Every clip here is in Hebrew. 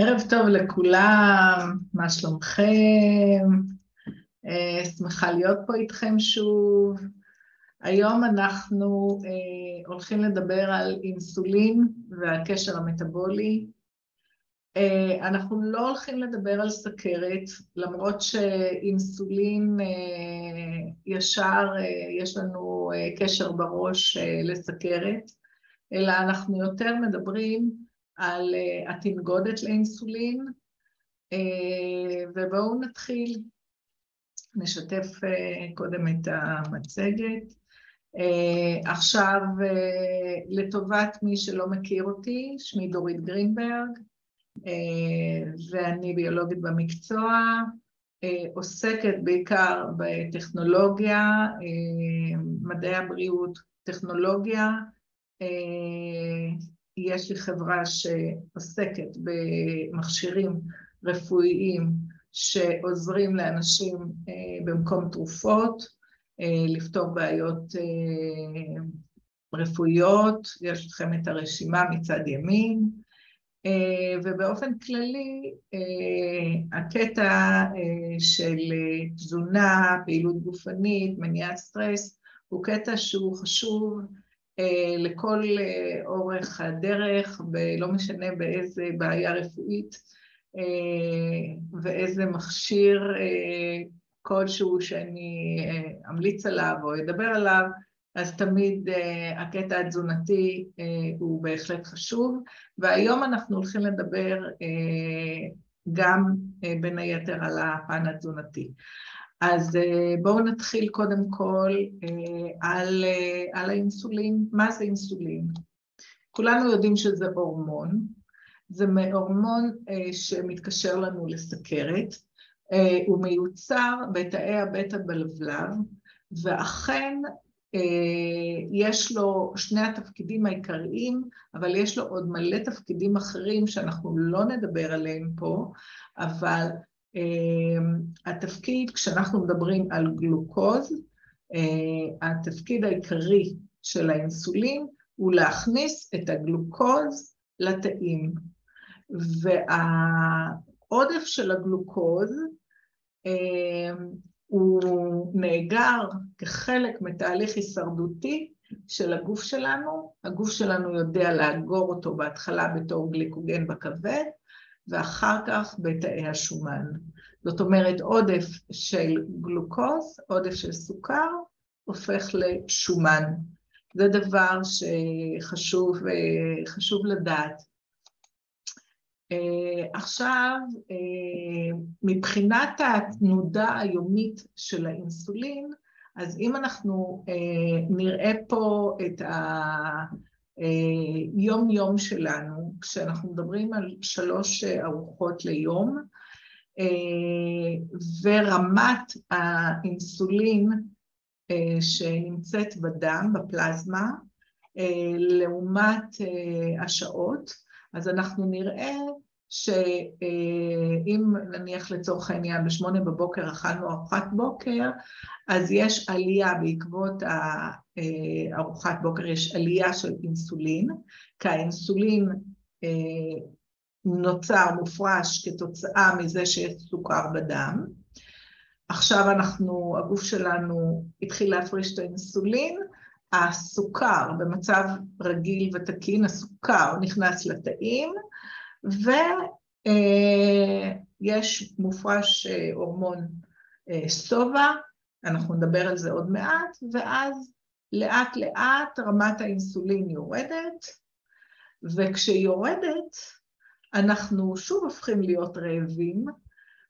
ערב טוב לכולם, מה שלומכם? אה, שמחה להיות פה איתכם שוב. היום אנחנו אה, הולכים לדבר על אינסולין והקשר המטבולי. אה, אנחנו לא הולכים לדבר על סכרת, למרות שאינסולין ישר יש לנו קשר בראש לסכרת, אלא אנחנו יותר מדברים על uh, התנגודת לאינסולין, uh, ובואו נתחיל. נשתף uh, קודם את המצגת. עכשיו, לטובת מי שלא מכיר אותי, שמי דורית גרינברג, ואני ביולוגית במקצוע, עוסקת בעיקר בטכנולוגיה, מדעי הבריאות, טכנולוגיה, יש לי חברה שעוסקת במכשירים רפואיים שעוזרים לאנשים אה, במקום תרופות, אה, לפתור בעיות אה, רפואיות, יש לכם את הרשימה מצד ימין, ובאופן כללי הקטע של תזונה, פעילות גופנית, מניעת סטרס, הוא קטע שהוא חשוב לכל אה, אורך הדרך, ולא משנה באיזה בעיה רפואית אה, ואיזה מכשיר כלשהו שאני אמליץ עליו או אדבר עליו, אז תמיד הקטע התזונתי הוא בהחלט חשוב, והיום אנחנו הולכים לדבר גם בין היתר על הפן התזונתי. אז אה, בואו נתחיל קודם כל אה, על, אה, על האינסולין. מה זה אינסולין? כולנו יודעים שזה הורמון, זה הורמון שמתקשר לנו לסכרת, הוא מיוצר בתאי הבטא בלבלב, ואכן יש לו שני התפקידים העיקריים, אבל יש לו עוד מלא תפקידים אחרים שאנחנו לא נדבר עליהם פה, אבל התפקיד, כשאנחנו מדברים על גלוקוז, אה, התפקיד העיקרי של האינסולין הוא להכניס את הגלוקוז לתאים. והעודף של הגלוקוז אמ, הוא נאגר כחלק מתהליך הישרדותי של הגוף שלנו. הגוף שלנו יודע לאגור אותו בהתחלה בתור גליקוגן בכבד, ואחר כך בתאי השומן. זאת אומרת, עודף של גלוקוז, עודף של סוכר, הופך לשומן. זה דבר שחשוב לדעת. עכשיו, מבחינת התנודה היומית של האינסולין, אז אם אנחנו נראה פה את ה... יום-יום שלנו, כשאנחנו מדברים על שלוש ארוחות ליום, ורמת האינסולין שנמצאת בדם, בפלזמה, לעומת השעות, אז אנחנו נראה שאם נניח לצורך העניין בשמונה בבוקר אכלנו ארוחת בוקר, אז יש עלייה בעקבות ארוחת בוקר, יש עלייה של אינסולין, כי האינסולין אה, נוצר, מופרש כתוצאה מזה שיש סוכר בדם. עכשיו אנחנו, הגוף שלנו התחיל להפריש את האינסולין, הסוכר במצב רגיל ותקין, הסוכר נכנס לתאים, ויש אה, מופרש אה, הורמון סובה, אנחנו נדבר על זה עוד מעט, ואז לאט לאט רמת האינסולין יורדת, וכשהיא יורדת, אנחנו שוב הופכים להיות רעבים,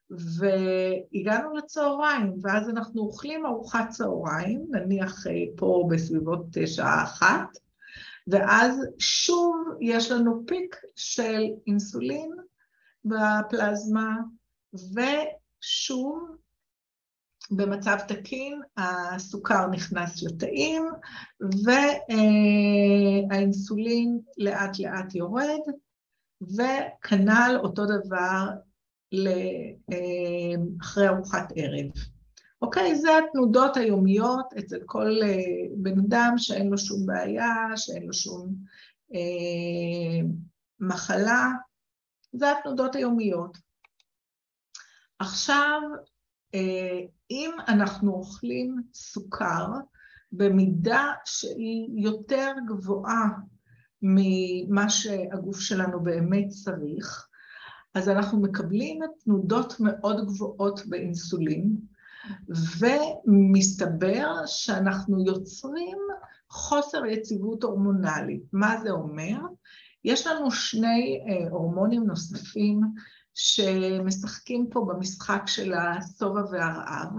והגענו לצהריים, ואז אנחנו אוכלים ארוחת צהריים, נניח אה, פה בסביבות שעה אחת, ואז שוב יש לנו פיק של אינסולין בפלזמה, ושוב במצב תקין הסוכר נכנס לתאים והאינסולין לאט לאט יורד, וכנ"ל אותו דבר אחרי ארוחת ערב. אוקיי, זה התנודות היומיות אצל כל בן אדם שאין לו שום בעיה, שאין לו שום אה, מחלה, זה התנודות היומיות. עכשיו, אה, אם אנחנו אוכלים סוכר במידה שהיא יותר גבוהה ממה שהגוף שלנו באמת צריך, אז אנחנו מקבלים תנודות מאוד גבוהות באינסולין, ומסתבר שאנחנו יוצרים חוסר יציבות הורמונלית. מה זה אומר? יש לנו שני אה, הורמונים נוספים שמשחקים פה במשחק של השובע והרעב.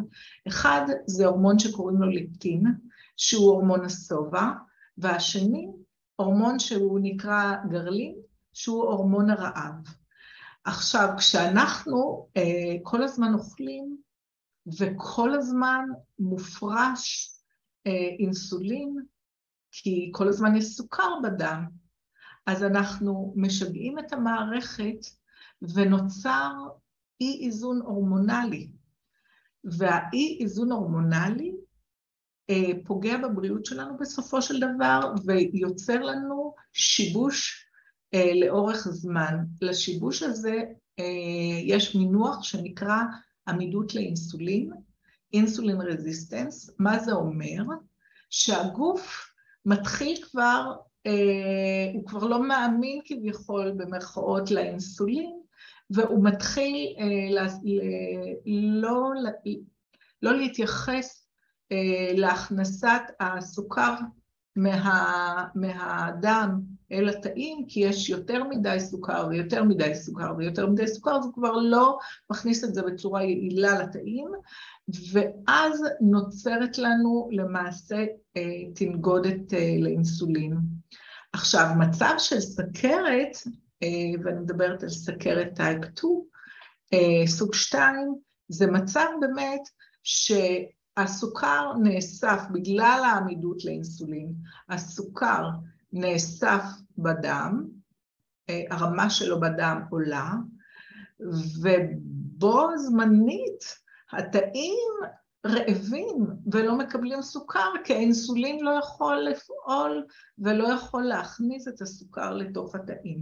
אחד זה הורמון שקוראים לו ליפטין, שהוא הורמון השובע, והשני, הורמון שהוא נקרא גרלין, שהוא הורמון הרעב. עכשיו, כשאנחנו אה, כל הזמן אוכלים וכל הזמן מופרש אה, אינסולין, כי כל הזמן יש סוכר בדם, אז אנחנו משגעים את המערכת ונוצר אי איזון הורמונלי. והאי איזון הורמונלי אה, פוגע בבריאות שלנו בסופו של דבר ויוצר לנו שיבוש אה, לאורך זמן. לשיבוש הזה אה, יש מינוח שנקרא עמידות לאינסולין, אינסולין רזיסטנס. מה זה אומר? שהגוף מתחיל כבר, הוא כבר לא מאמין כביכול במרכאות לאינסולין, והוא מתחיל לא, לא להתייחס להכנסת הסוכר מה, מהדם אל התאים, כי יש יותר מדי סוכר ויותר מדי סוכר ויותר מדי סוכר, זה כבר לא מכניס את זה בצורה יעילה לתאים, ואז נוצרת לנו למעשה אה, תנגודת אה, לאינסולין. עכשיו, מצב של סכרת, אה, ואני מדברת על סכרת טייפ 2, סוג 2, זה מצב באמת ש... הסוכר נאסף בגלל העמידות לאינסולין, הסוכר נאסף בדם, אה, הרמה שלו בדם עולה, ובו זמנית התאים רעבים ולא מקבלים סוכר, כי האינסולין לא יכול לפעול ולא יכול להכניס את הסוכר לתוך התאים.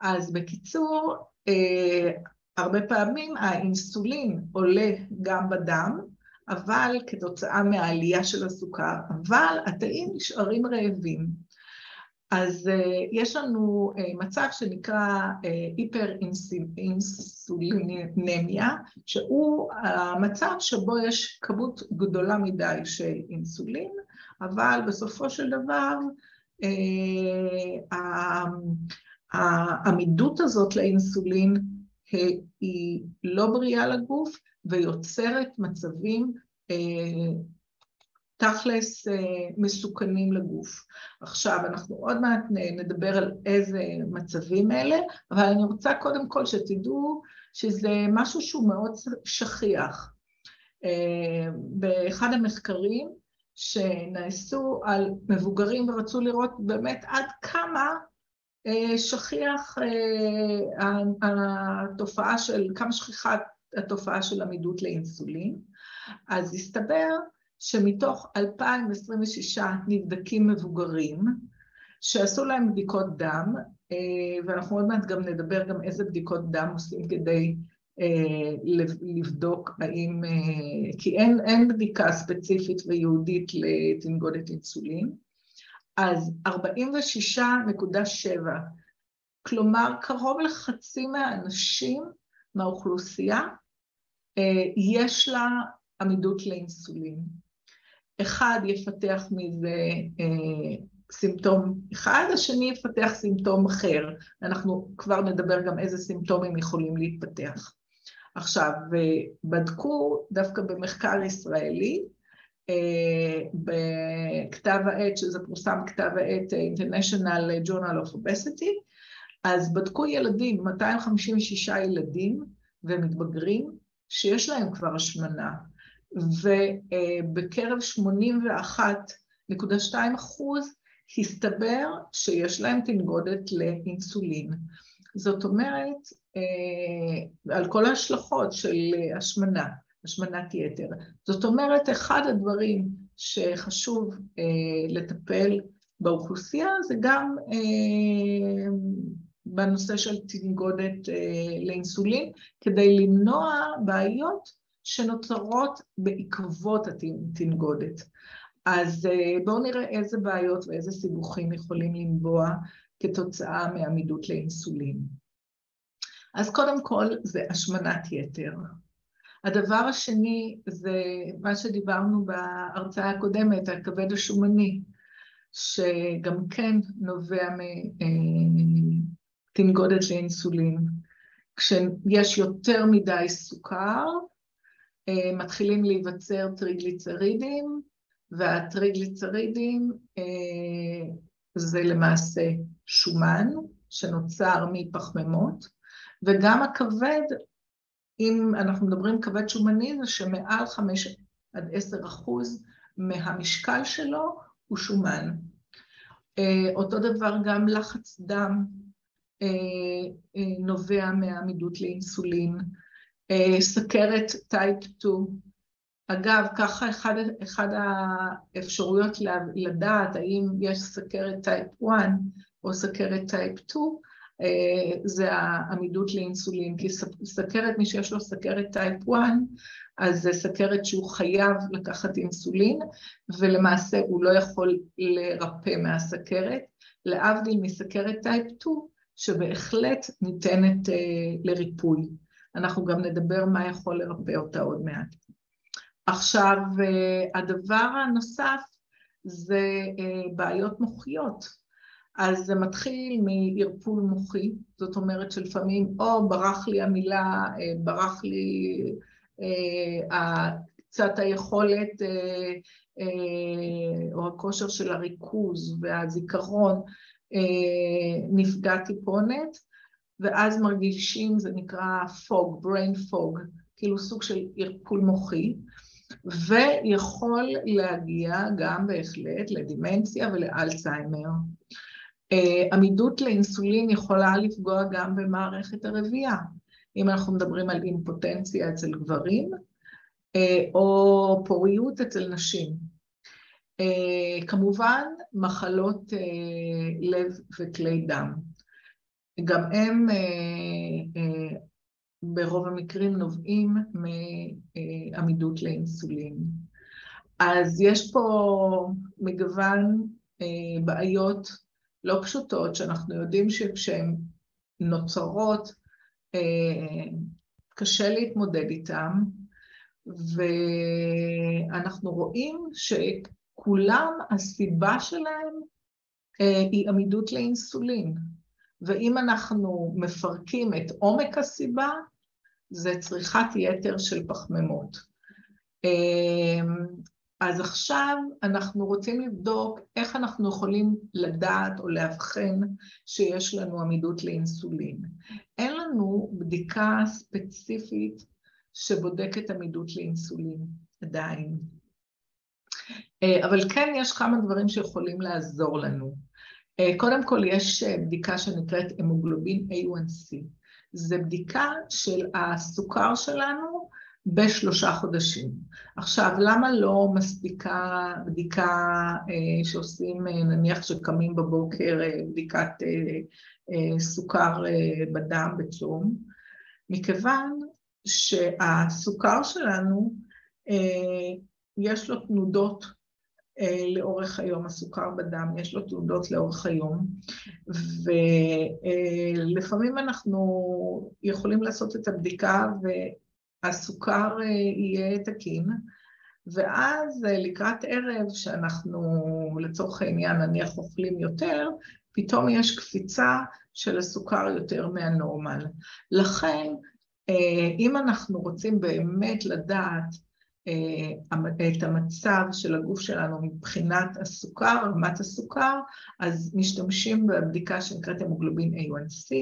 אז בקיצור, אה, הרבה פעמים האינסולין עולה גם בדם, אבל כתוצאה מהעלייה של הסוכר, אבל התאים נשארים רעבים. אז uh, יש לנו uh, מצב שנקרא uh, היפר-אינסולינמיה, שהוא המצב שבו יש כמות גדולה מדי של אינסולין, אבל בסופו של דבר uh, העמידות הזאת לאינסולין היא לא בריאה לגוף, ויוצרת מצבים אה, תכלס אה, מסוכנים לגוף. עכשיו, אנחנו עוד מעט נדבר על איזה מצבים אלה, אבל אני רוצה קודם כל שתדעו שזה משהו שהוא מאוד שכיח. אה, באחד המחקרים שנעשו על מבוגרים ורצו לראות באמת עד כמה שכיח התופעה של, כמה שכיחה התופעה של עמידות לאינסולין. אז הסתבר שמתוך 2,026 נבדקים מבוגרים, שעשו להם בדיקות דם, אה, ואנחנו עוד מעט גם נדבר גם איזה בדיקות דם עושים כדי אה, לבדוק האם, אה, כי אין, אין בדיקה ספציפית וייעודית לתנגודת אינסולין, אז 46.7, כלומר קרוב לחצי מהאנשים מהאוכלוסייה, יש לה עמידות לאינסולין. אחד יפתח מזה אה, סימפטום אחד, השני יפתח סימפטום אחר. אנחנו כבר נדבר גם איזה סימפטומים יכולים להתפתח. עכשיו, בדקו דווקא במחקר ישראלי, אה, בכתב העת, שזה פורסם כתב העת International Journal of Obesity, אז בדקו ילדים, 256 ילדים ומתבגרים, שיש להם כבר השמנה, ובקרב 81.2 אחוז הסתבר שיש להם תנגודת לאינסולין. זאת אומרת, אה, על כל ההשלכות של השמנה, השמנת יתר. זאת אומרת, אחד הדברים שחשוב אה, לטפל באוכלוסייה זה גם אה, בנושא של תנגודת לאינסולין, כדי למנוע בעיות שנוצרות בעקבות התנגודת. אז בואו נראה איזה בעיות ואיזה סיבוכים יכולים לנבוע כתוצאה מעמידות לאינסולין. אז קודם כל זה השמנת יתר. הדבר השני זה מה שדיברנו בהרצאה הקודמת, הכבד השומני, שגם כן נובע מתנגודת לאינסולין. כשיש יותר מדי סוכר, מתחילים להיווצר טריגליצרידים, והטריגליצרידים זה למעשה שומן שנוצר מפחמימות, וגם הכבד, אם אנחנו מדברים כבד שומני, זה שמעל 5 עד 10 אחוז מהמשקל שלו הוא שומן. אותו דבר גם לחץ דם נובע מעמידות לאינסולין, סכרת type 2, אגב, ככה אחד האפשרויות לדעת האם יש סכרת type 1 או סכרת type 2, זה העמידות לאינסולין, כי סכרת, מי שיש לו סכרת type 1, אז זה סכרת שהוא חייב לקחת אינסולין, ולמעשה הוא לא יכול לרפא מהסכרת, להבדיל מסכרת טייפ 2, שבהחלט ניתנת לריפוי. אנחנו גם נדבר מה יכול לרפא אותה עוד מעט. עכשיו, הדבר הנוסף זה בעיות מוחיות. אז זה מתחיל מערפול מוחי, זאת אומרת שלפעמים או ברח לי המילה, ברח לי קצת היכולת או הכושר של הריכוז והזיכרון נפגע טיפונת, ואז מרגישים, זה נקרא fog, brain fog, כאילו סוג של ערפול מוחי. ויכול להגיע גם בהחלט לדימנציה ולאלצהיימר. עמידות לאינסולין יכולה לפגוע גם במערכת הרבייה, אם אנחנו מדברים על אימפוטנציה אצל גברים, או פוריות אצל נשים. כמובן, מחלות לב וכלי דם. גם הם ברוב המקרים נובעים מעמידות לאינסולין. אז יש פה מגוון בעיות לא פשוטות, שאנחנו יודעים שכשהן נוצרות, קשה להתמודד איתן, ואנחנו רואים שכולם, הסיבה שלהם היא עמידות לאינסולין. ואם אנחנו מפרקים את עומק הסיבה, זה צריכת יתר של פחמימות. אז עכשיו אנחנו רוצים לבדוק איך אנחנו יכולים לדעת או לאבחן שיש לנו עמידות לאינסולין. אין לנו בדיקה ספציפית שבודקת עמידות לאינסולין, עדיין. אבל כן יש כמה דברים שיכולים לעזור לנו. קודם כל יש בדיקה שנקראת המוגלובין A1C. זה בדיקה של הסוכר שלנו בשלושה חודשים. עכשיו, למה לא מספיקה בדיקה שעושים, נניח שקמים בבוקר, בדיקת סוכר בדם בצום? מכיוון שהסוכר שלנו, יש לו תנודות לאורך היום, הסוכר בדם, יש לו תנודות לאורך היום, ולפעמים אנחנו יכולים לעשות את הבדיקה והסוכר יהיה תקין, ואז לקראת ערב, שאנחנו לצורך העניין נניח אוכלים יותר, פתאום יש קפיצה של הסוכר יותר מהנורמל. לכן, אם אנחנו רוצים באמת לדעת את המצב של הגוף שלנו מבחינת הסוכר, רמת הסוכר, אז משתמשים בבדיקה שנקראת המוגלובין A1C,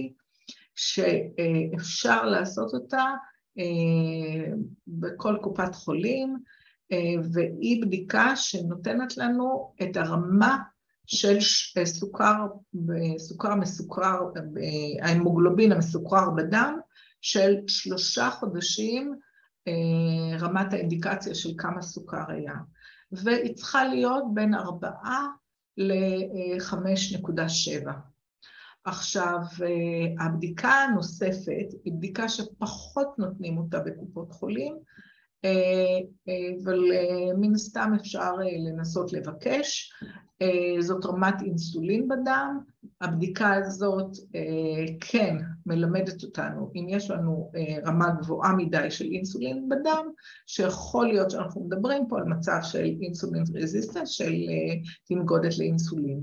שאפשר לעשות אותה בכל קופת חולים, והיא בדיקה שנותנת לנו את הרמה של סוכר, סוכר מסוכרר, ההמוגלובין המסוכרר בדם, של שלושה חודשים רמת האינדיקציה של כמה סוכר היה. והיא צריכה להיות בין 4 ל-5.7. עכשיו, אה, הבדיקה הנוספת היא בדיקה שפחות נותנים אותה בקופות חולים, אה, אה, אבל מן הסתם אפשר לנסות לבקש. זאת רמת אינסולין בדם. הבדיקה הזאת כן מלמדת אותנו אם יש לנו רמה גבוהה מדי של אינסולין בדם, שיכול להיות שאנחנו מדברים פה על מצב של אינסולין רזיסטנס, של תנגודת לאינסולין.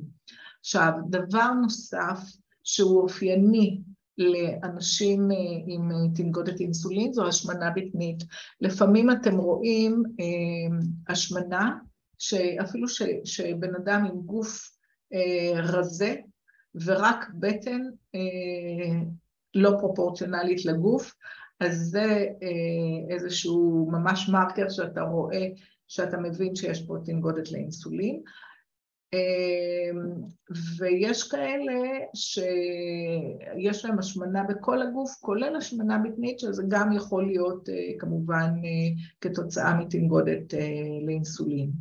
עכשיו, דבר נוסף שהוא אופייני לאנשים אה, עם אה, תנגודת אינסולין, זו השמנה בטנית. לפעמים אתם רואים אה, השמנה, שאפילו ש, שבן אדם עם גוף רזה ורק בטן לא פרופורציונלית לגוף, אז זה איזשהו ממש מרקר שאתה רואה, שאתה מבין שיש פה תנגודת לאינסולין. אמ, ויש כאלה שיש להם השמנה בכל הגוף, כולל השמנה בטנית, שזה גם יכול להיות אה, כמובן אה, כתוצאה מתנגודת אה, לאינסולין.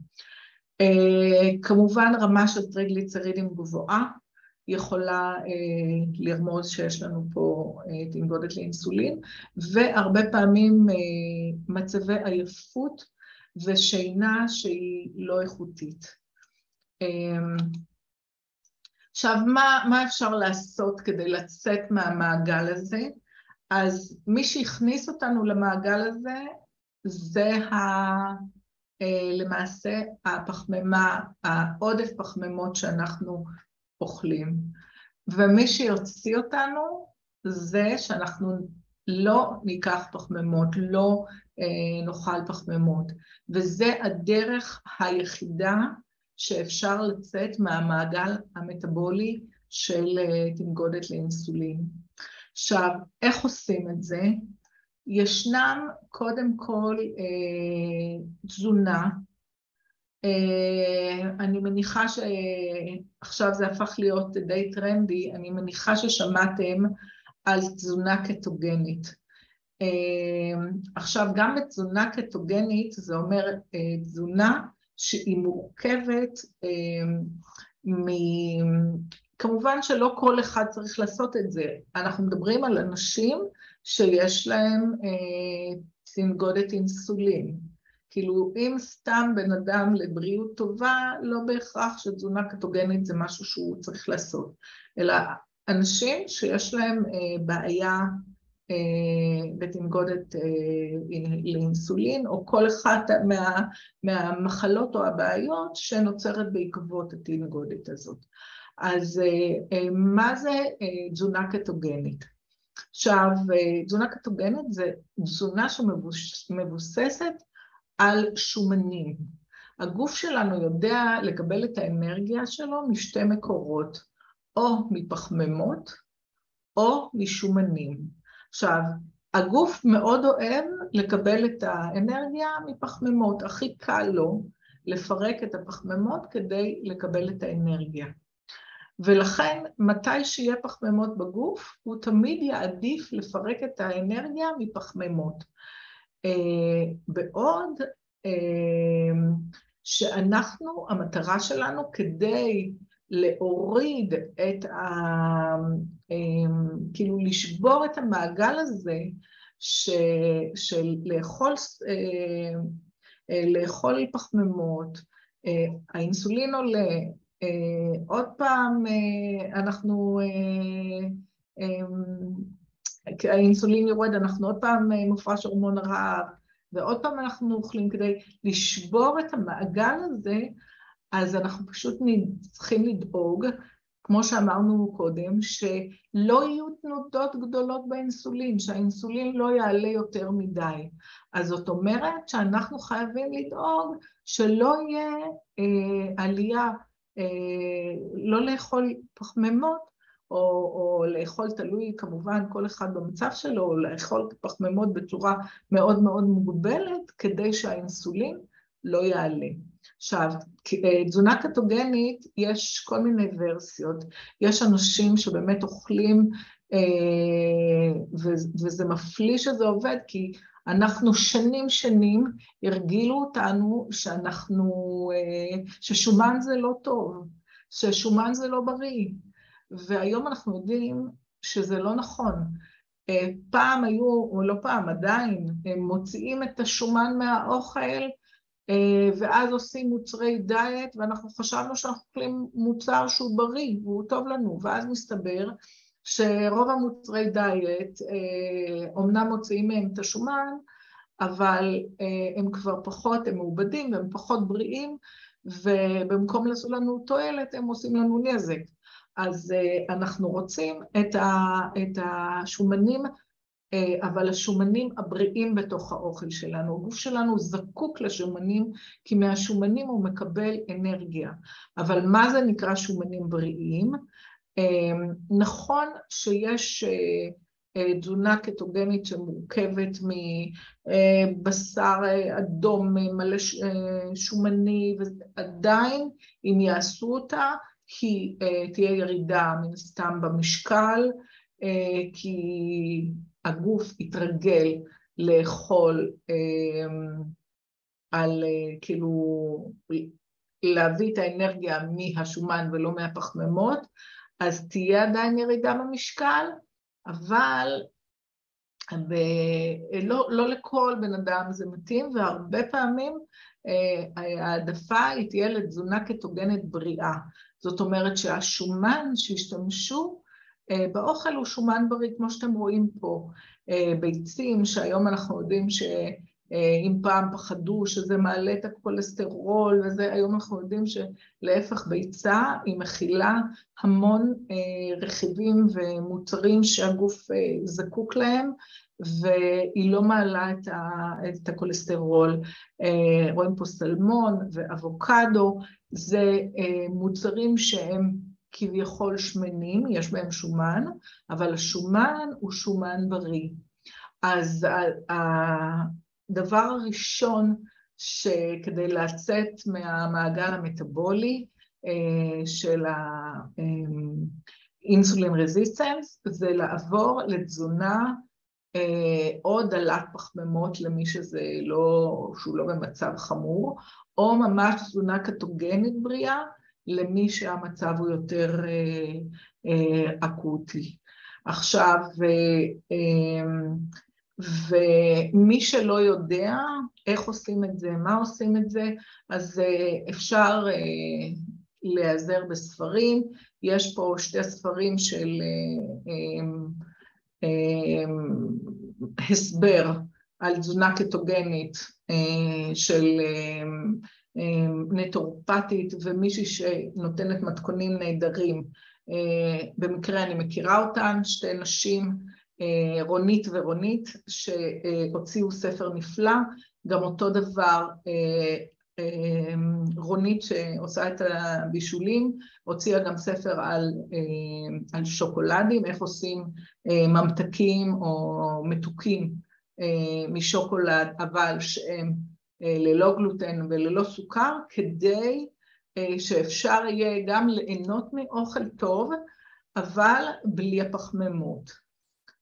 כמובן רמה של טריגליצרידים גבוהה יכולה לרמוז שיש לנו פה תנגודת לאינסולין, והרבה פעמים מצבי עייפות ושינה שהיא לא איכותית. אמ, עכשיו, מה, מה אפשר לעשות כדי לצאת מהמעגל הזה? אז מי שהכניס אותנו למעגל הזה זה ה, אה, למעשה הפחמימה, העודף פחמימות שאנחנו אוכלים. ומי שיוציא אותנו זה שאנחנו לא ניקח פחמימות, לא אה, נאכל פחמימות. וזה הדרך היחידה שאפשר לצאת מהמעגל המטבולי של אה, תנגודת לאינסולין. עכשיו, איך עושים את זה? ישנם קודם כל אה, תזונה, אה, אני מניחה שעכשיו זה הפך להיות די טרנדי, אני מניחה ששמעתם על תזונה קטוגנית. אה, עכשיו, גם בתזונה קטוגנית, זה אומר אה, תזונה שהיא מורכבת אמ, מ... כמובן שלא כל אחד צריך לעשות את זה. אנחנו מדברים על אנשים שיש להם אה, תנגודת אינסולין. כאילו, אם סתם בן אדם לבריאות טובה, לא בהכרח שתזונה קטוגנית זה משהו שהוא צריך לעשות, אלא אנשים שיש להם אה, בעיה בתנגודת אה, לאינסולין, או כל אחת מה, מהמחלות או הבעיות שנוצרת בעקבות התנגודת הזאת. אז אה, אה, מה זה תזונה קטוגנית? עכשיו, תזונה קטוגנית זה תזונה שמבוססת על שומנים. הגוף שלנו יודע לקבל את האנרגיה שלו משתי מקורות, או מפחמימות או משומנים. עכשיו, הגוף מאוד אוהב לקבל את האנרגיה מפחמימות, הכי קל לו לפרק את הפחמימות כדי לקבל את האנרגיה. ולכן, מתי שיהיה פחמימות בגוף, הוא תמיד יעדיף לפרק את האנרגיה מפחמימות. אה, בעוד אה, שאנחנו, המטרה שלנו כדי להוריד את ה... כאילו לשבור את המעגל הזה ש... של לאכול, אה, אה, לאכול פחמימות, אה, האינסולין עולה, עוד פעם אנחנו, אמ, האינסולין יורד, אנחנו עוד פעם מופרש הורמון הרעב, ועוד פעם אנחנו אוכלים כדי לשבור את המעגל הזה, אז אנחנו פשוט צריכים לדאוג, כמו שאמרנו קודם, שלא יהיו תנודות גדולות באינסולין, שהאינסולין לא יעלה יותר מדי. אז זאת אומרת שאנחנו חייבים לדאוג שלא יהיה אה, עלייה, אה, לא לאכול פחמימות, או, או לאכול, תלוי כמובן כל אחד במצב שלו, או לאכול פחמימות בצורה מאוד מאוד מוגבלת, כדי שהאינסולין לא יעלה. עכשיו, אה, תזונה קטוגנית, יש כל מיני ורסיות. יש אנשים שבאמת אוכלים, אה, וזה מפליא שזה עובד, כי אנחנו שנים שנים הרגילו אותנו שאנחנו, אה, ששומן זה לא טוב, ששומן זה לא בריא. והיום אנחנו יודעים שזה לא נכון. פעם היו, או לא פעם, עדיין, הם מוציאים את השומן מהאוכל ואז עושים מוצרי דיאט, ואנחנו חשבנו שאנחנו אוכלים מוצר שהוא בריא והוא טוב לנו, ואז מסתבר שרוב המוצרי דיאט, אומנם מוציאים מהם את השומן, אבל הם כבר פחות, הם מעובדים והם פחות בריאים, ובמקום לעשות לנו תועלת, הם עושים לנו נזק. אז אנחנו רוצים את, את השומנים, אבל השומנים הבריאים בתוך האוכל שלנו. הגוף שלנו זקוק לשומנים, כי מהשומנים הוא מקבל אנרגיה. אבל מה זה נקרא שומנים בריאים? Uh, נכון שיש... Uh, תזונה קטוגנית שמורכבת מבשר אדום מלא שומני, ועדיין אם יעשו אותה כי תהיה ירידה מן הסתם במשקל, כי הגוף יתרגל לאכול על כאילו להביא את האנרגיה מהשומן ולא מהפחמימות, אז תהיה עדיין ירידה במשקל, אבל לא, לא לכל בן אדם זה מתאים, והרבה פעמים אה, העדפה היא תהיה לתזונה קטוגנית בריאה. זאת אומרת שהשומן שהשתמשו אה, באוכל הוא שומן בריא, כמו שאתם רואים פה. אה, ביצים, שהיום אנחנו יודעים ש... אה, פעם פחדו שזה מעלה את הכולסטרול וזה, היום אנחנו יודעים שלהפך ביצה היא מכילה המון אה, רכיבים ומוצרים שהגוף אה, זקוק להם והיא לא מעלה את, ה, את הכולסטרול. רואים פה סלמון ואבוקדו, זה מוצרים שהם כביכול שמנים, יש בהם שומן, אבל השומן הוא שומן בריא. אז הדבר הראשון שכדי לצאת מהמעגל המטבולי אה, של האינסולין רזיסטנס זה לעבור לתזונה אה, או דלת פחמימות למי שזה לא, שהוא לא במצב חמור, או ממש תזונה קטוגנית בריאה למי שהמצב הוא יותר אה, אקוטי. עכשיו, ומי שלא יודע איך עושים את זה, מה עושים את זה, אז אה, אפשר אה, להיעזר בספרים. יש פה שתי ספרים של אה, הסבר על תזונה קטוגנית של נטורפטית ומישהי שנותנת מתכונים נהדרים. במקרה אני מכירה אותן, שתי נשים אה, רונית ורונית, שהוציאו ספר נפלא, גם אותו דבר אה, אה, רונית שעושה את הבישולים, הוציאה גם ספר על, על שוקולדים, איך עושים ממתקים או מתוקים משוקולד, אבל שהם ללא גלוטן וללא סוכר, כדי שאפשר יהיה גם ליהנות מאוכל טוב, אבל בלי הפחמימות.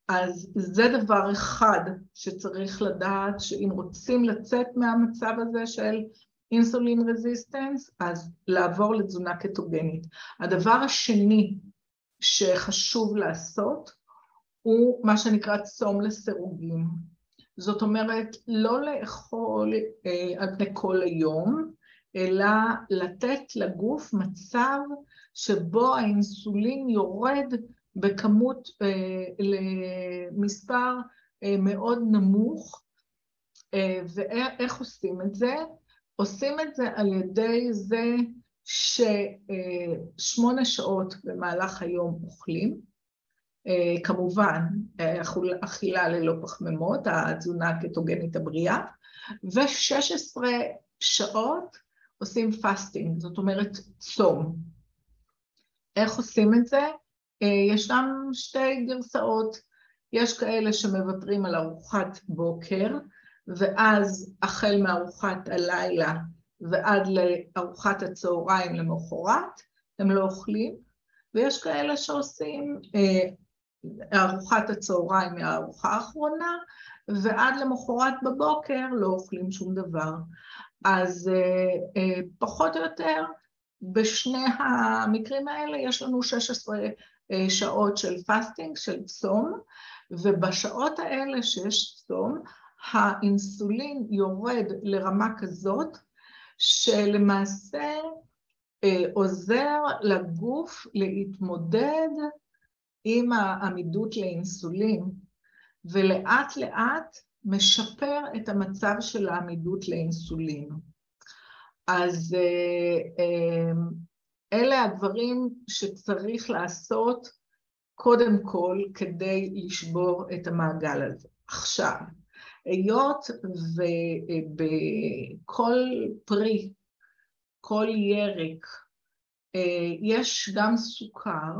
אז זה דבר אחד שצריך לדעת, שאם רוצים לצאת מהמצב הזה של אינסולין רזיסטנס, אז לעבור לתזונה קטוגנית. הדבר השני שחשוב לעשות הוא מה שנקרא צום לסירוגין. זאת אומרת, לא לאכול אה, על פני כל היום, אלא לתת לגוף מצב שבו האינסולין יורד בכמות, אה, למספר אה, מאוד נמוך, אה, ואיך עושים את זה? עושים את זה על ידי זה ששמונה שעות במהלך היום אוכלים, כמובן אכילה ללא פחמימות, התזונה הקטוגנית הבריאה, ו-16 שעות עושים פסטינג, זאת אומרת צום. איך עושים את זה? אה, ישנם שתי גרסאות, יש כאלה שמוותרים על ארוחת בוקר, ואז החל מארוחת הלילה ועד לארוחת הצהריים למחרת, הם לא אוכלים, ויש כאלה שעושים אה, ארוחת הצהריים מהארוחה האחרונה, ועד למחרת בבוקר לא אוכלים שום דבר. אז אה, פחות או יותר בשני המקרים האלה יש לנו 16 שעות של פסטינג, של צום, ובשעות האלה שיש צום, האינסולין יורד לרמה כזאת שלמעשה אה, עוזר לגוף להתמודד עם העמידות לאינסולין, ולאט לאט משפר את המצב של העמידות לאינסולין. אז אה, אה, אלה הדברים שצריך לעשות קודם כל כדי לשבור את המעגל הזה. עכשיו, היות ובכל פרי, כל ירק, אה, יש גם סוכר,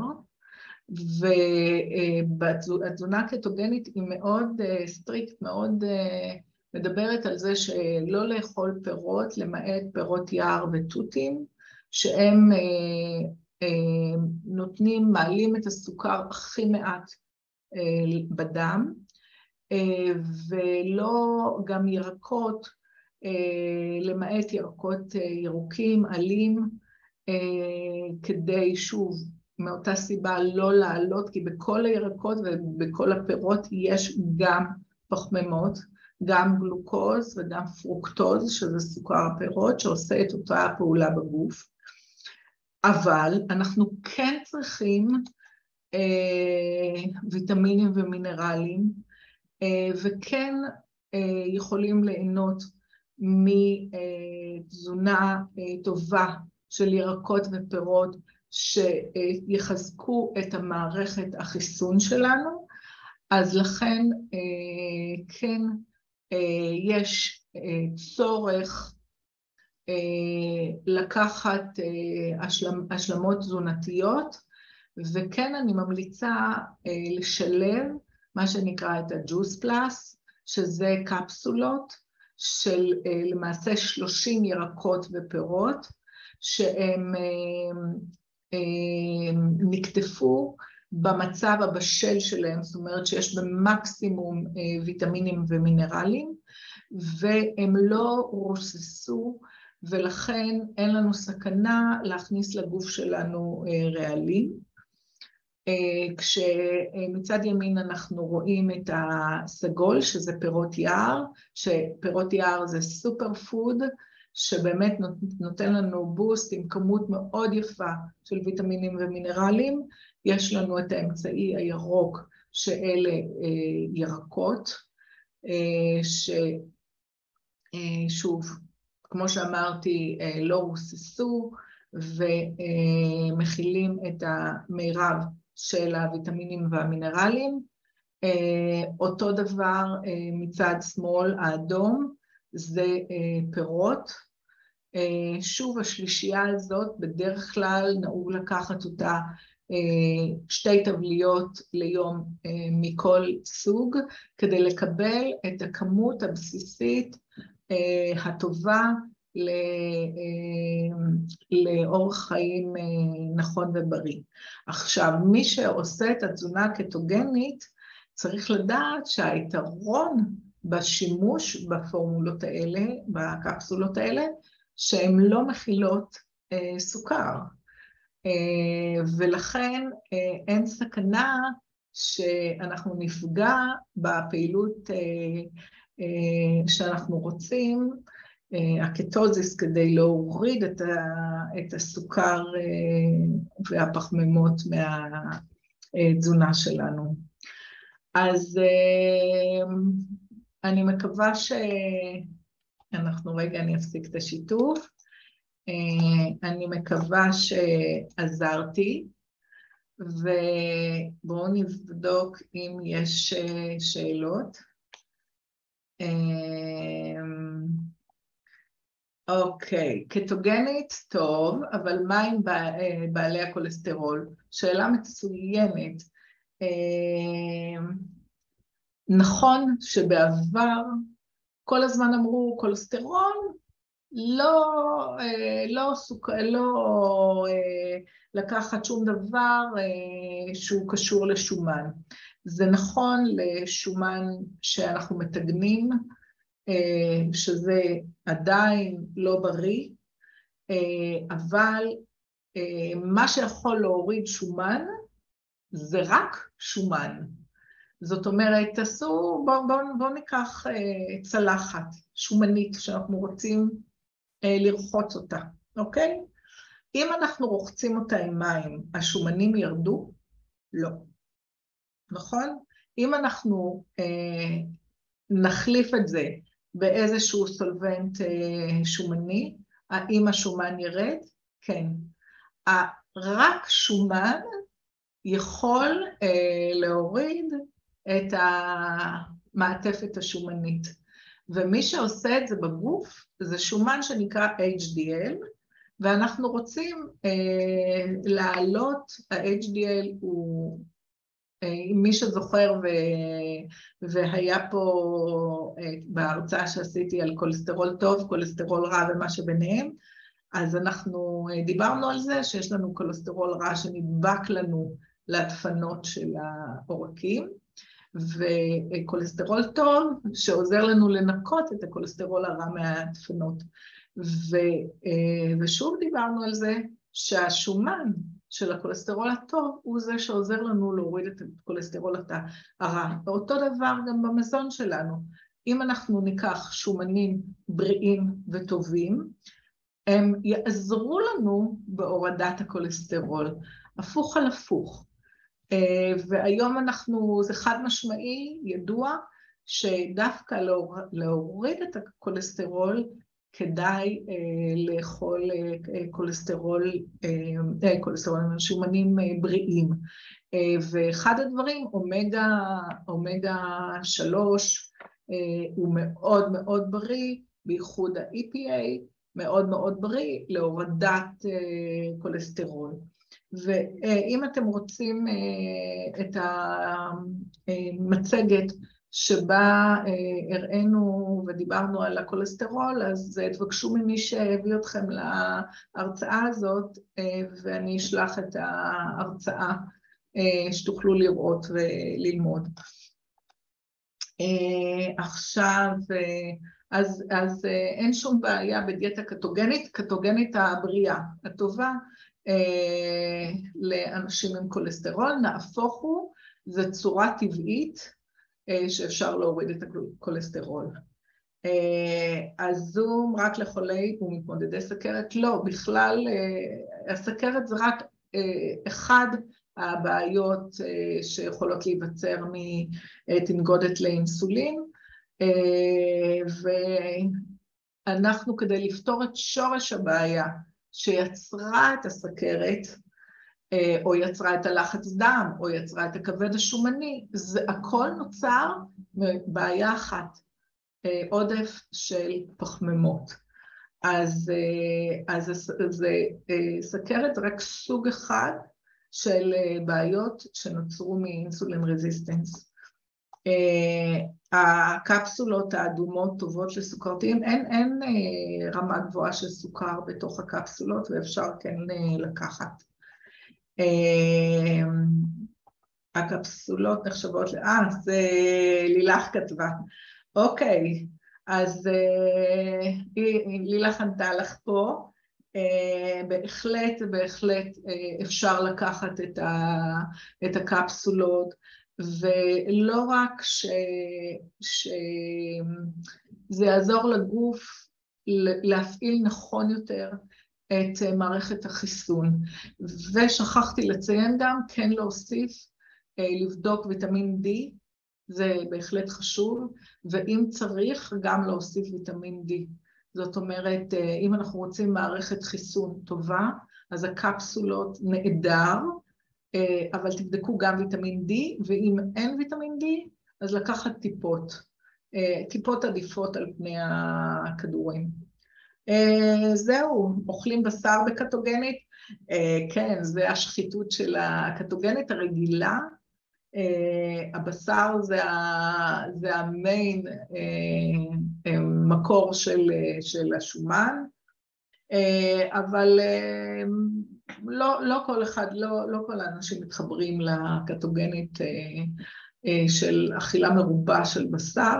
והתזונה הקטוגנית היא מאוד strict, מאוד מדברת על זה שלא לאכול פירות, למעט פירות יער ותותים, שהם אה, אה, נותנים, מעלים את הסוכר הכי מעט אה, בדם, ולא גם ירקות, למעט ירקות ירוקים, עלים, כדי שוב, מאותה סיבה לא לעלות, כי בכל הירקות ובכל הפירות יש גם פחמימות, גם גלוקוז וגם פרוקטוז, שזה סוכר הפירות, שעושה את אותה הפעולה בגוף. אבל אנחנו כן צריכים אה, ויטמינים ומינרלים, אה, וכן אה, יכולים ליהנות מתזונה אה, טובה של ירקות ופירות שיחזקו את המערכת החיסון שלנו, אז לכן אה, כן אה, יש אה, צורך לקחת השלמ, השלמות תזונתיות, וכן אני ממליצה לשלב מה שנקרא את הג'וס פלאס, שזה קפסולות של למעשה 30 ירקות ופירות, שהם נקטפו במצב הבשל שלהם, זאת אומרת שיש במקסימום ויטמינים ומינרלים, והם לא רוססו ולכן אין לנו סכנה להכניס לגוף שלנו אה, רעלים. אה, כשמצד ימין אנחנו רואים את הסגול, שזה פירות יער, שפירות יער זה סופר פוד, שבאמת נותן לנו בוסט עם כמות מאוד יפה של ויטמינים ומינרלים. יש לנו את האמצעי הירוק, שאלה אה, ירקות, ששוב, כמו שאמרתי, אה, לא רוססו ומכילים את המירב של הוויטמינים והמינרלים. אה, אותו דבר אה, מצד שמאל האדום זה פירות. שוב, השלישייה הזאת, בדרך כלל נהוג לקחת אותה שתי טבליות ליום מכל סוג, כדי לקבל את הכמות הבסיסית אה, הטובה אה, לאורח חיים אה, נכון ובריא. עכשיו, מי שעושה את התזונה הקטוגנית, צריך לדעת שהיתרון בשימוש בפורמולות האלה, בקפסולות האלה, שהן לא מכילות אה, סוכר. אה, ולכן אה, אין סכנה שאנחנו נפגע בפעילות אה, אה, שאנחנו רוצים, אה, הקטוזיס כדי להוריד את, ה, את הסוכר אה, והפחמימות מהתזונה שלנו. אז אני מקווה שאנחנו, רגע, אני אפסיק את השיתוף. אני מקווה שעזרתי, ובואו נבדוק אם יש שאלות. אמ, אוקיי, קטוגנית טוב, אבל מה עם אה, בעלי הכולסטרול? שאלה מצוינת. נכון שבעבר כל הזמן אמרו כולסטרול, לא, אה, לא, סוכ... לא אה, לקחת שום דבר שהוא קשור לשומן. זה נכון לשומן שאנחנו מטגנים, אה, שזה עדיין לא בריא, אה, אבל מה שיכול להוריד שומן זה רק שומן. זאת אומרת, תעשו, בואו בוא, בוא ניקח אה, צלחת שומנית שאנחנו רוצים אה, לרחוץ אותה, אוקיי? אם אנחנו רוחצים אותה עם מים, השומנים ירדו? לא. נכון? אם אנחנו אה, נחליף את זה באיזשהו סולבנט אה, שומני, האם השומן ירד? כן. רק שומן יכול אה, להוריד את המעטפת השומנית. ומי שעושה את זה בגוף זה שומן שנקרא HDL, ואנחנו רוצים אה, להעלות, ה-HDL הוא, אה, מי שזוכר ו, והיה פה אה, בהרצאה שעשיתי על כולסטרול טוב, כולסטרול רע ומה שביניהם, אז אנחנו אה, דיברנו על זה שיש לנו כולסטרול רע שנדבק לנו לדפנות של העורקים, וכולסטרול טוב שעוזר לנו לנקות את הכולסטרול הרע מהדפנות. ו, אה, ושוב דיברנו על זה שהשומן של הכולסטרול הטוב הוא זה שעוזר לנו להוריד את הכולסטרול הרע. ואותו דבר גם במזון שלנו. אם אנחנו ניקח שומנים בריאים וטובים, הם יעזרו לנו בהורדת הכולסטרול, הפוך על הפוך. אה, והיום אנחנו, זה חד משמעי, ידוע, שדווקא להוריד את הכולסטרול כדאי אה, לאכול אה, כולסטרול, כולסטרול, שומנים בריאים. ואחד הדברים, אומגה, אומגה שלוש, הוא מאוד מאוד בריא, בייחוד ה-EPA, מאוד מאוד בריא להורדת כולסטרול. ואם אתם רוצים אה, את המצגת שבה אה, הראינו ודיברנו על הכולסטרול, אז אה, תבקשו ממי שהביא אתכם להרצאה הזאת, ואני אשלח את ההרצאה שתוכלו לראות וללמוד. עכשיו, אז, אז אין שום בעיה בדיאטה קטוגנית, קטוגנית הבריאה, הטובה, אה, לאנשים עם כולסטרול, נהפוך הוא, זו צורה טבעית אה, שאפשר להוריד את הכולסטרול. אה, הזום רק לחולי ומתמודדי סכרת? לא, בכלל הסכרת זה רק אחד הבעיות שיכולות להיווצר מתנגודת לאינסולין, ואנחנו כדי לפתור את שורש הבעיה שיצרה את הסכרת, אה, או יצרה את הלחץ דם, או יצרה את הכבד השומני, זה הכל נוצר מבעיה אחת, אה, עודף של פחמימות. אז, אה, אז זה, סכרת רק סוג אחד של בעיות שנוצרו מאינסולין רזיסטנס. הקפסולות האדומות טובות לסוכרתיים, אין, אין אה, רמה גבוהה של סוכר בתוך הקפסולות ואפשר כן אה, לקחת. אה, הקפסולות נחשבות, אה, זה לילך כתבה. אוקיי, אז לילך ענתה לך פה. בהחלט, בהחלט אפשר לקחת את, ה, את הקפסולות ולא רק. שזה יעזור לגוף להפעיל נכון יותר את מערכת החיסון. ושכחתי לציין גם, כן להוסיף, אה, לבדוק ויטמין D, זה בהחלט חשוב, ואם צריך, גם להוסיף ויטמין D. זאת אומרת, אה, אם אנחנו רוצים מערכת חיסון טובה, אז הקפסולות נהדר, אה, אבל תבדקו גם ויטמין D, ואם אין ויטמין D, אז לקחת טיפות, אה, טיפות עדיפות על פני הכדורים. אה, זהו, אוכלים בשר בקטוגנית, כן, זה השחיתות של הקטוגנית הרגילה, הבשר זה, ה, זה המיין מקור של, של השומן, אבל לא, לא כל אחד, לא, לא כל האנשים מתחברים לקטוגנית אה, אה, של אכילה מרובה של בשר,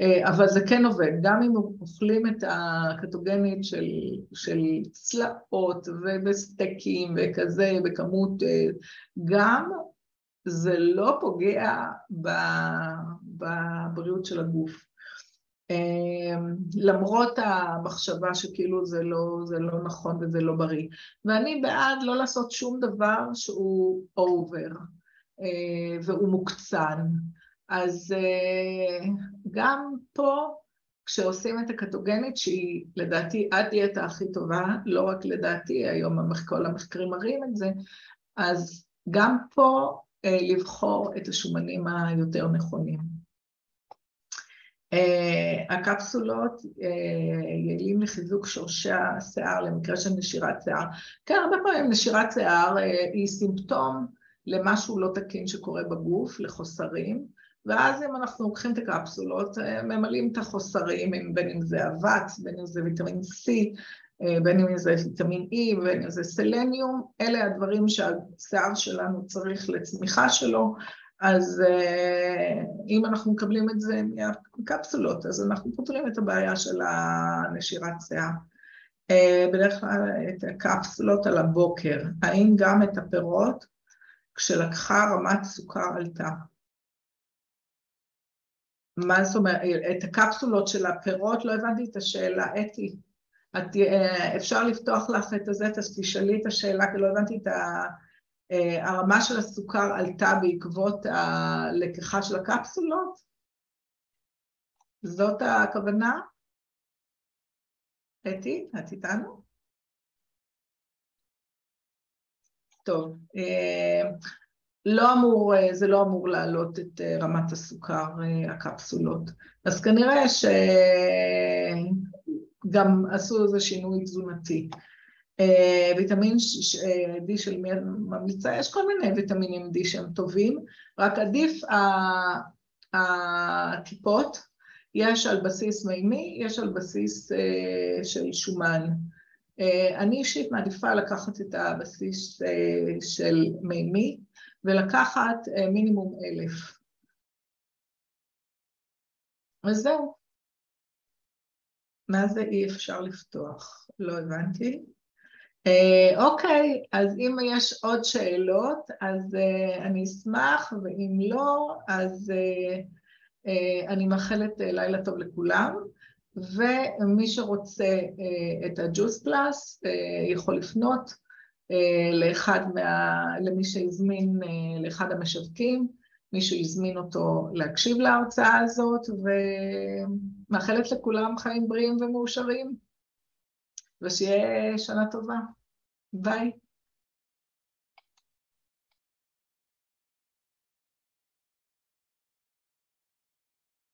אה, אבל זה כן עובד, גם אם אוכלים את הקטוגנית של, של צלעות ובסטייקים וכזה בכמות, אה, גם זה לא פוגע בבריאות של הגוף. אה, למרות המחשבה שכאילו זה לא, זה לא נכון וזה לא בריא. ואני בעד לא לעשות שום דבר שהוא אובר והוא מוקצן. אז אה, גם פה, כשעושים את הקטוגנית, שהיא לדעתי הדיאטה הכי טובה, לא רק לדעתי, היום כל המחקרים מראים את זה, אז גם פה אה, לבחור את השומנים היותר נכונים. Uh, הקפסולות uh, יעילים לחיזוק שורשי השיער למקרה של נשירת שיער. כן, הרבה פעמים נשירת שיער uh, היא סימפטום למשהו לא תקין שקורה בגוף, לחוסרים, ואז אם אנחנו לוקחים את הקפסולות, אה, ממלאים את החוסרים, בין אם זה אבץ, בין אם זה ויטמין C, אה, בין אם זה ויטמין E, בין אם זה סלניום, אלה הדברים שהשיער שלנו צריך לצמיחה שלו, אז אה, אם אנחנו מקבלים את זה מהקפסולות, אז אנחנו פותרים את הבעיה של הנשירת שיער. בדרך כלל את הקפסולות על הבוקר, האם גם את הפירות, כשלקחה רמת סוכר עלתה. מה זאת אומרת, את הקפסולות של הפירות, לא הבנתי את השאלה, אתי. את, אה, אפשר לפתוח לך את הזה, תשאלי את השאלה, כי לא הבנתי את ה... אה, הרמה של הסוכר עלתה בעקבות הלקיחה של הקפסולות? זאת הכוונה? אתי, את איתנו? טוב, אה, לא אמור, אה, זה לא אמור להעלות את רמת הסוכר, הקפסולות. אז כנראה שגם עשו איזה שינוי תזונתי. ויטמין D של מי ממליצה, יש כל מיני ויטמינים D שהם טובים, רק עדיף הטיפות, יש על בסיס מימי, יש על בסיס של שומן. אני אישית מעדיפה לקחת את הבסיס של מימי, ולקחת אה, מינימום אלף. וזהו. מה זה אי אפשר לפתוח? לא הבנתי. אה, אוקיי, אז אם יש עוד שאלות, אז אה, אני אשמח, ואם לא, אז אה, אני מאחלת לילה טוב לכולם. ומי שרוצה את הג'וס פלאס יכול לפנות לאחד מה... למי שהזמין, לאחד המשווקים, מישהו הזמין אותו להקשיב להרצאה הזאת, ומאחלת לכולם חיים בריאים ומאושרים, ושיהיה שנה טובה. ביי.